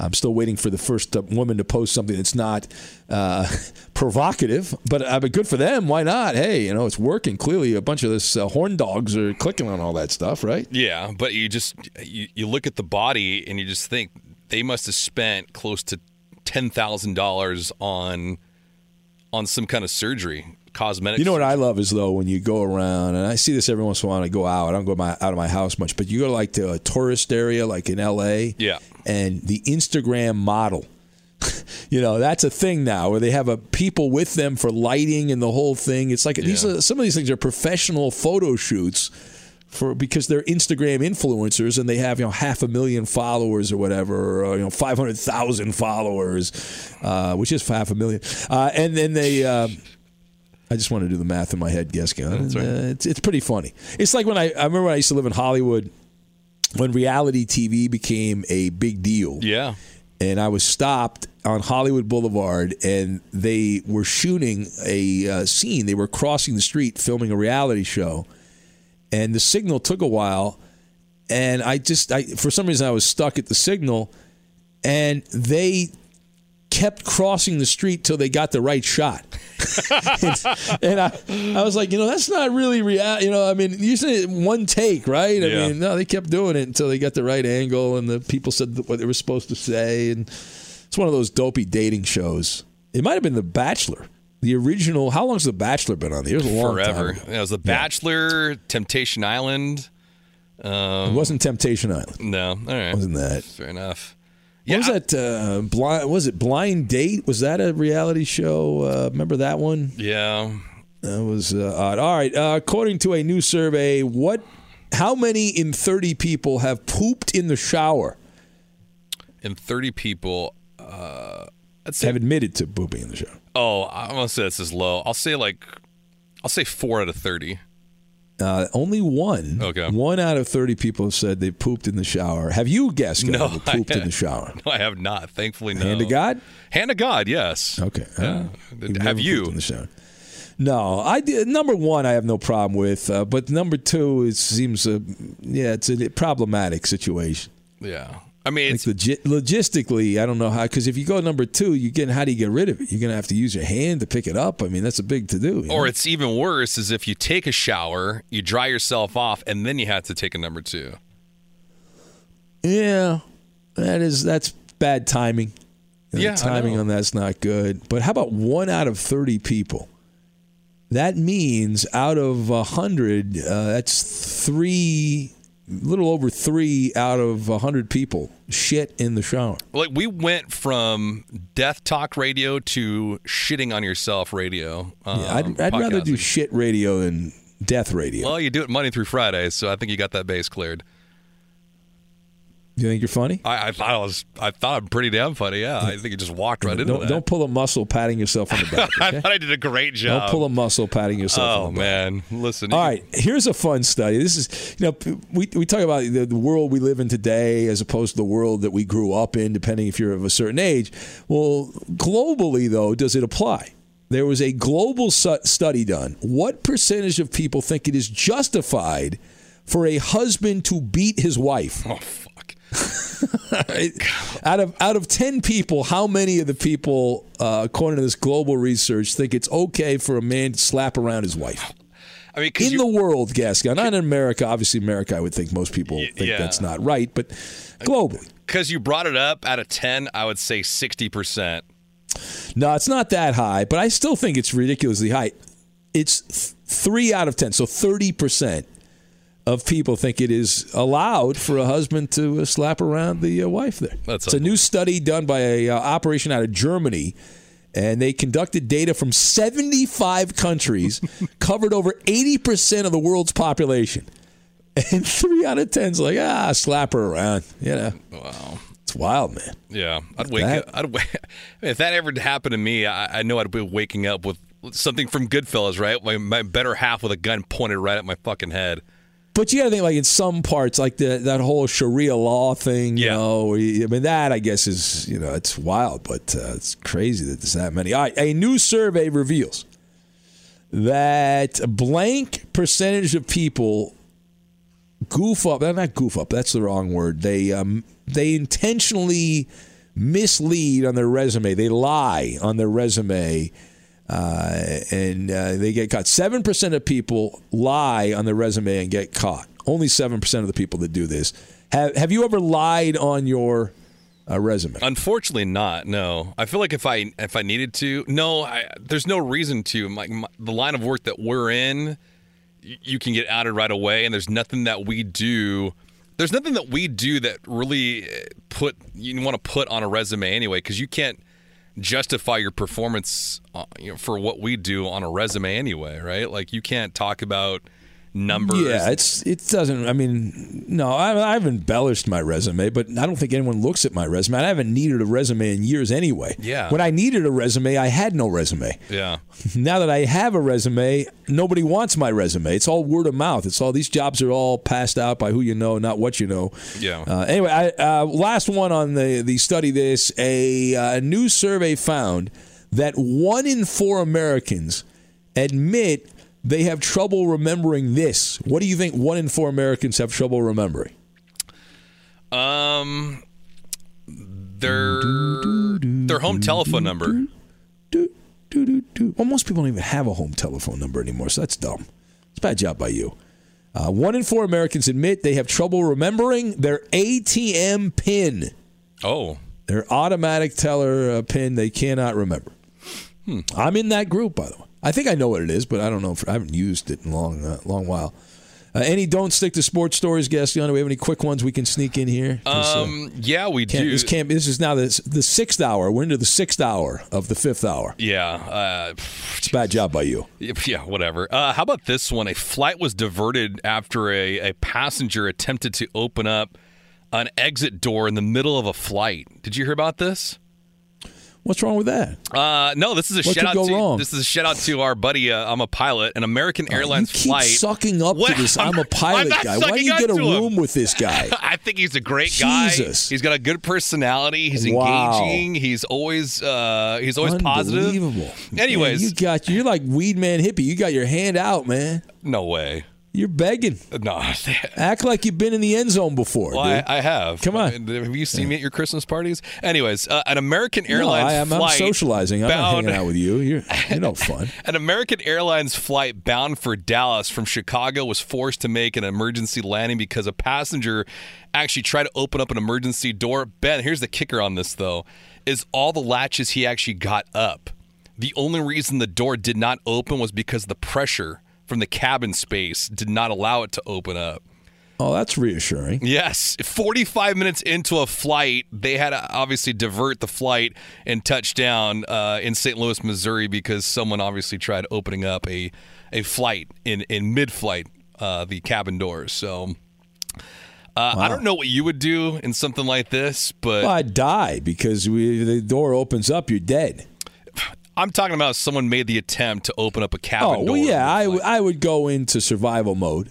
I'm still waiting for the first uh, woman to post something that's not uh, provocative, but uh, but good for them. Why not? Hey, you know it's working. Clearly, a bunch of this uh, horn dogs are clicking on all that stuff, right? Yeah, but you just you, you look at the body and you just think they must have spent close to ten thousand dollars on on some kind of surgery, cosmetic. You know what I love is though when you go around, and I see this every once in a while. I go out. I don't go my, out of my house much, but you go like to a tourist area, like in L.A. Yeah. And the Instagram model. you know that's a thing now where they have a people with them for lighting and the whole thing. It's like these are some of these things are professional photo shoots for because they're Instagram influencers and they have you know half a million followers or whatever, or you know five hundred thousand followers, uh, which is half a million, uh, and then they. Um, I just want to do the math in my head, Geska. and, uh, it's, it's pretty funny. It's like when I, I remember when I used to live in Hollywood when reality TV became a big deal Yeah. and I was stopped on Hollywood Boulevard, and they were shooting a uh, scene. They were crossing the street, filming a reality show, and the signal took a while. And I just, I for some reason, I was stuck at the signal, and they kept crossing the street till they got the right shot. and, and I, I was like, you know, that's not really real. You know, I mean, usually one take, right? I Yeah. mean, no, they kept doing it until they got the right angle, and the people said what they were supposed to say, and it's one of those dopey dating shows. It might have been The Bachelor, the original. How long's The Bachelor been on? It was a long Forever. time. Yeah, it was The Bachelor, Temptation Island. It um, wasn't Temptation Island. No, all right. Wasn't that? Fair enough. What was that? Uh, blind? Was it Blind Date? Was that a reality show? Uh, remember that one? Yeah. That was uh, odd. All right. Uh, according to a new survey, what? How many in thirty people have pooped in the shower? And 30 people. Uh, I'd say, Have admitted to pooping in the shower. oh, I'm to say this is low. I'll say like, I'll say four out of 30. Uh, only one. Okay. One out of thirty people have said they pooped in the shower. Have you guessed? No, ever pooped in the shower. No, I have not. Thankfully, no. Hand to God. Hand to God, yes. Okay. Yeah. Uh, Have you? in the shower? No, I did. Number one, I have no problem with, uh, but number two, it seems, uh, yeah, it's a problematic situation. Yeah. I mean, Like logi- logistically, I don't know how. Because if you go number two, you get how do you get rid of it? You're gonna have to use your hand to pick it up. I mean, that's a big to do. or it's even worse is if you take a shower, you dry yourself off, and then you have to take a number two. yeah, that is that's bad timing. The Yeah, timing know. on that's not good. But how about one out of thirty people? That means out of a hundred, uh, that's three, little over three out of a hundred people shit in the shower. Like we went from death talk radio to shitting on yourself radio. Um, Yeah, I'd, I'd rather do shit radio than death radio. Well, you do it Monday through Friday, so I think you got that base cleared. You think you're funny? I, I thought I was, I thought I'm pretty damn funny. Yeah, I think you just walked right into don't, that. don't pull a muscle patting yourself on the back. I thought I did a great job. Don't pull a muscle patting yourself Oh on the back. man, listen. All right, here's a fun study. This is, you know, we, we talk about the, the world we live in today as opposed to the world that we grew up in, depending if you're of a certain age. Well, globally, though, does it apply? There was a global study done. What percentage of people think it is justified for a husband to beat his wife? Oh. out of out of ten people, how many of the people, uh, according to this global research, think it's okay for a man to slap around his wife? I mean, in you, the world, Gascon, not in America. Obviously, America, I would think most people think yeah. that's not right, but globally, because you brought it up out of ten, I would say sixty percent. no, it's not that high. But I still think it's ridiculously high. It's th- three out of ten, so thirty percent of people think it is allowed for a husband to uh, slap around the uh, wife. There, That's it's a new study done by a uh, operation out of Germany. And they conducted data from 75 countries, covered over 80% of the world's population. And three out of ten's like, ah, slap her around. You know, Wow. it's wild, man. Yeah, I'd wake that- up. I'd if that ever happened to me, I, I know I'd be waking up with something from Goodfellas, right? My, my better half with a gun pointed right at my fucking head. But you got to think like in some parts, like the, that whole Sharia law thing. You Yeah. know, I mean that I guess is you know it's wild, but uh, it's crazy that there's that many. All right, a new survey reveals that a blank percentage of people goof up. Not goof up. That's the wrong word. They um, they intentionally mislead on their resume. They lie on their resume. Uh, and uh, they get caught. Seven percent of people lie on their resume and get caught. Only seven percent of the people that do this. Have Have you ever lied on your uh, resume? Unfortunately, not. No, I feel like if I if I needed to, no, I, there's no reason to. My, my, the line of work that we're in, you can get out outed right away, and there's nothing that we do. There's nothing that we do that really uh, put you want to put on a resume anyway, because you can't justify your performance uh, you know, for what we do on a resume anyway, right? Like you can't talk about numbers. Yeah, it's it doesn't. I mean, no, I, I've embellished my resume, but I don't think anyone looks at my resume. I haven't needed a resume in years anyway. Yeah. When I needed a resume, I had no resume. yeah. Now that I have a resume, nobody wants my resume. It's all word of mouth. It's all these jobs are all passed out by who you know, not what you know. Yeah. Uh, anyway, I, uh, last one on the the study. This a uh, new survey found that one in four Americans admit they have trouble remembering this. What do you think? One in four Americans have trouble remembering. Um, their their home telephone number. Well, most people don't even have a home telephone number anymore, so that's dumb. It's a bad job by you. Uh, one in four Americans admit they have trouble remembering their ATM PIN, Oh, their automatic teller uh, PIN they cannot remember. I'm in that group, by the way. I think I know what it is, but I don't know. If, I haven't used it in a long, uh, long while. Uh, any don't stick to sports stories, Gascon? Do we have any quick ones we can sneak in here? uh, um, yeah, we can't, do. this can't. This is now the the sixth hour. We're into the sixth hour of the fifth hour. yeah, uh, It's a bad job by you. yeah, whatever. Uh, how about this one? A flight was diverted after a, a passenger attempted to open up an exit door in the middle of a flight. Did you hear about this? What's wrong with that? Uh, no, this is a What shout out to wrong? this is a shout out to our buddy. Uh, I'm a pilot, an American Airlines you keep flight. sucking up What? to this. I'm a I'm pilot not guy. Why don't you get a to him. room with this guy? I think he's a great guy. Jesus. He's got a good personality. He's Wow. engaging. He's always uh, he's always positive. Anyways, Man, you got you're like weed man hippie. You got your hand out, man. no way. You're begging. No. Act like you've been in the end zone before, Well, dude. I, I have. Come on. Have you seen me at your Christmas parties? Anyways, uh, an American no, Airlines I, am I'm flight socializing. I'm not hanging out with you. You're you're no fun. An American Airlines flight bound for Dallas from Chicago was forced to make an emergency landing because a passenger actually tried to open up an emergency door. Ben, here's the kicker on this though, is all the latches he actually got up. The only reason the door did not open was because the pressure from the cabin space did not allow it to open up. Oh, that's reassuring. Yes, 45 minutes into a flight, they had to obviously divert the flight and touch down uh, in St. Louis, Missouri, because someone obviously tried opening up a a flight in in mid flight, uh, the cabin doors. So. Uh, I don't know what you would do in something like this, but Well, I'd die because we, the door opens up. You're dead. I'm talking about someone made the attempt to open up a cabin Oh door. well, yeah. I, w-. I would go into survival mode,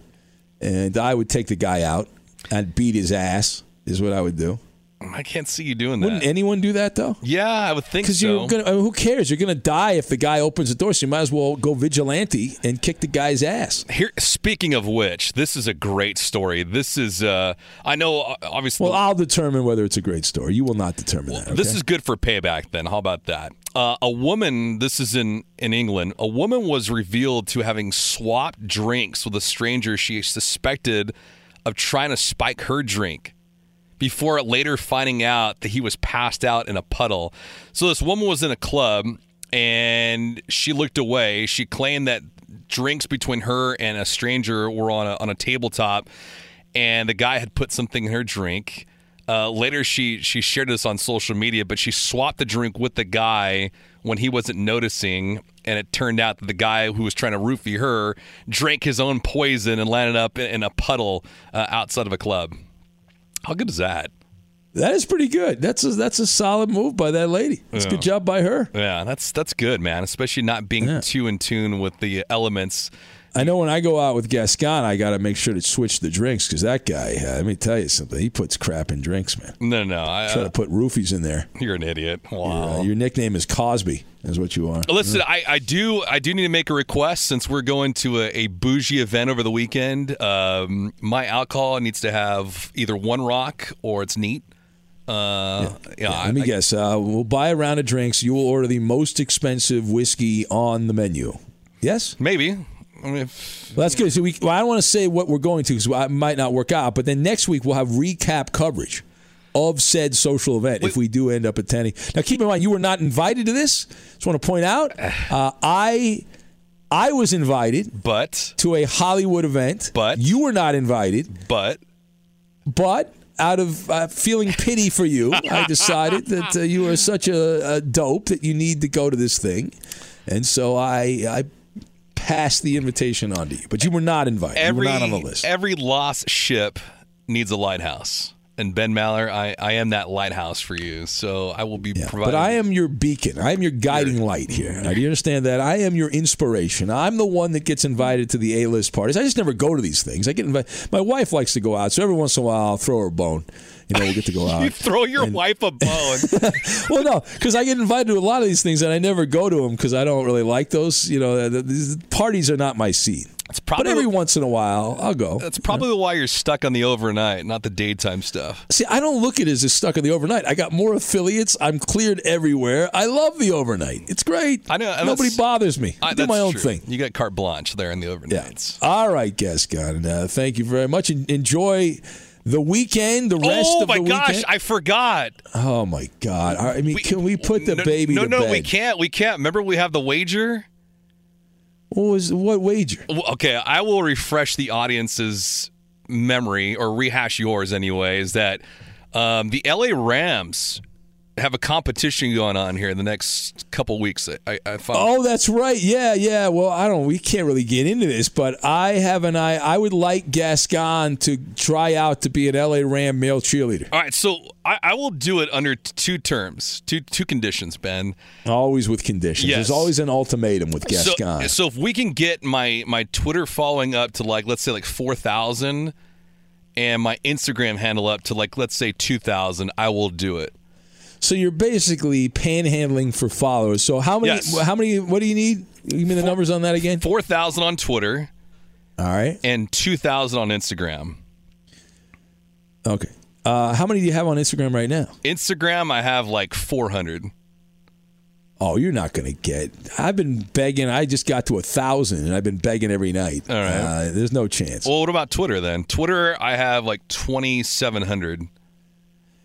and I would take the guy out. I'd beat his ass. Is what I would do. I can't see you doing that. Wouldn't anyone do that though? yeah, I would think Because so. you're gonna. I mean, who cares? You're gonna die if the guy opens the door. So you might as well go vigilante and kick the guy's ass. Here, speaking of which, this is a great story. This is, uh, I know, uh, obviously, Well, I'll determine whether it's a great story. You will not determine that. This is good for payback. Then, how about that? Uh, a woman. This is in in England. A woman was revealed to having swapped drinks with a stranger she suspected of trying to spike her drink. Before later finding out that he was passed out in a puddle. So this woman was in a club and she looked away. She claimed that drinks between her and a stranger were on a on a tabletop, and the guy had put something in her drink. Uh, later, she she shared this on social media, but she swapped the drink with the guy when he wasn't noticing, and it turned out that the guy who was trying to roofie her drank his own poison and landed up in, a puddle uh, outside of a club. How good is that? that is pretty good. That's a, that's a solid move by that lady. That's a good job by her. Yeah, that's that's good, man. Especially not being Yeah. too in tune with the elements I know when I go out with Gascon, I got to make sure to switch the drinks because that guy, uh, let me tell you something, he puts crap in drinks, man. No, no, I, Try to put roofies in there. You're an idiot. Wow. Your, uh, your nickname is Cosby, is what you are. Listen, I, I do I do need to make a request since we're going to a, a bougie event over the weekend. Um, my alcohol needs to have either one rock or it's neat. Uh, yeah. yeah, let me I, guess. Uh, we'll buy a round of drinks. You will order the most expensive whiskey on the menu. Yes, maybe. I mean, if, well, that's good. So we, well, I don't want to say what we're going to because it might not work out. But then next week we'll have recap coverage of said social event Wait. if we do end up attending. Now, keep in mind you were not invited to this. Just want to point out, uh, I. I was invited, but to a Hollywood event. But you were not invited. But but out of uh, feeling pity for you, I decided that uh, you are such a, a, dope that you need to go to this thing, and so I I passed the invitation on to you, but you were not invited. Every, you were not on the list. Every lost ship needs a lighthouse and Ben Maller, I, I am that lighthouse for you. So I will be yeah, providing. But I am your beacon. I am your guiding light here. Now, do you understand that? I am your inspiration. I'm the one that gets invited to the A list parties. I just never go to these things. I get invited. My wife likes to go out, so every once in a while I'll throw her a bone. You know, we'll get to go out. you throw your and, wife a bone. well, no, because I get invited to a lot of these things and I never go to them because I don't really like those. You know, these parties are not my scene. It's probably but every once in a while, I'll go. That's probably why you're stuck on the overnight, not the daytime stuff. See, I don't look at it as stuck on the overnight. I got more affiliates. I'm cleared everywhere. I love the overnight. It's great. I know. Nobody bothers me. I, I do my own true. thing. You got carte blanche there in the overnights. Yeah. All right, Gascon. Uh, thank you very much. Enjoy the weekend, the rest oh, of the weekend. Oh my gosh, I forgot. Oh my god! I mean, we, can we put the no, baby? No, no, bed? we can't. We can't. Remember, we have the wager. What was what wager? Okay, I will refresh the audience's memory or rehash yours anyway. Is that um, the LA Rams have a competition going on here in the next couple weeks. I, I found. Oh, that's right. Yeah, yeah. Well, I don't. We can't really get into this, but I have an I. I would like Gascon to try out to be an LA Ram male cheerleader. All right, so I, I will do it under two terms, two two conditions, Ben. Always with conditions. Yes. There's always an ultimatum with Gascon. So, so if we can get my my Twitter following up to like let's say like four thousand. And my Instagram handle up to like let's say two thousand, I will do it. So you're basically panhandling for followers. So how many? Yes. How many? What do you need? Give me the Four, numbers on that again. Four thousand on Twitter. All right. And two thousand on Instagram. Okay. Uh, how many do you have on Instagram right now? Instagram, I have like four hundred. Oh, you're not going to get. I've been begging. I just got to a thousand, and I've been begging every night. All right. Uh, there's no chance. Well, what about Twitter then? Twitter, I have like twenty seven hundred.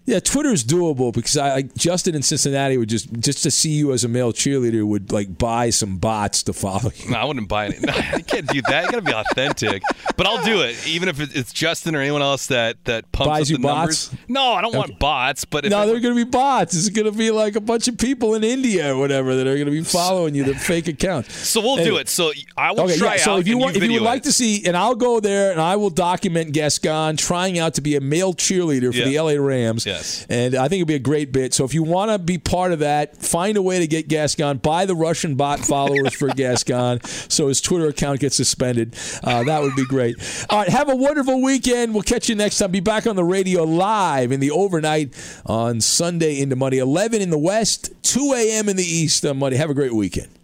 Yeah, Twitter's doable because I like Justin in Cincinnati would just just to see you as a male cheerleader would like buy some bots to follow you. No, I wouldn't buy any. No, I can't do that. You got to be authentic. But I'll do it, even if it's Justin or anyone else that that pumps Buys up the bots? numbers. No, I don't okay. want bots. But no, they're going to be bots. It's going to be like a bunch of people in India or whatever that are going to be following you. The fake accounts. So we'll anyway. do it. So I will okay, try yeah, So if you want, if you would it. like to see, and I'll go there and I will document Gascon trying out to be a male cheerleader for yeah. the LA Rams. Yes, and I think it'd be a great bit. So if you want to be part of that, find a way to get Gascon. Buy the Russian bot followers for Gascon so his Twitter account gets suspended. Uh, that would be great. All right, have a wonderful weekend. We'll catch you next time. Be back on the radio live in the overnight on Sunday into Monday, 11 in the West, 2 a.m. in the East on Monday. Have a great weekend.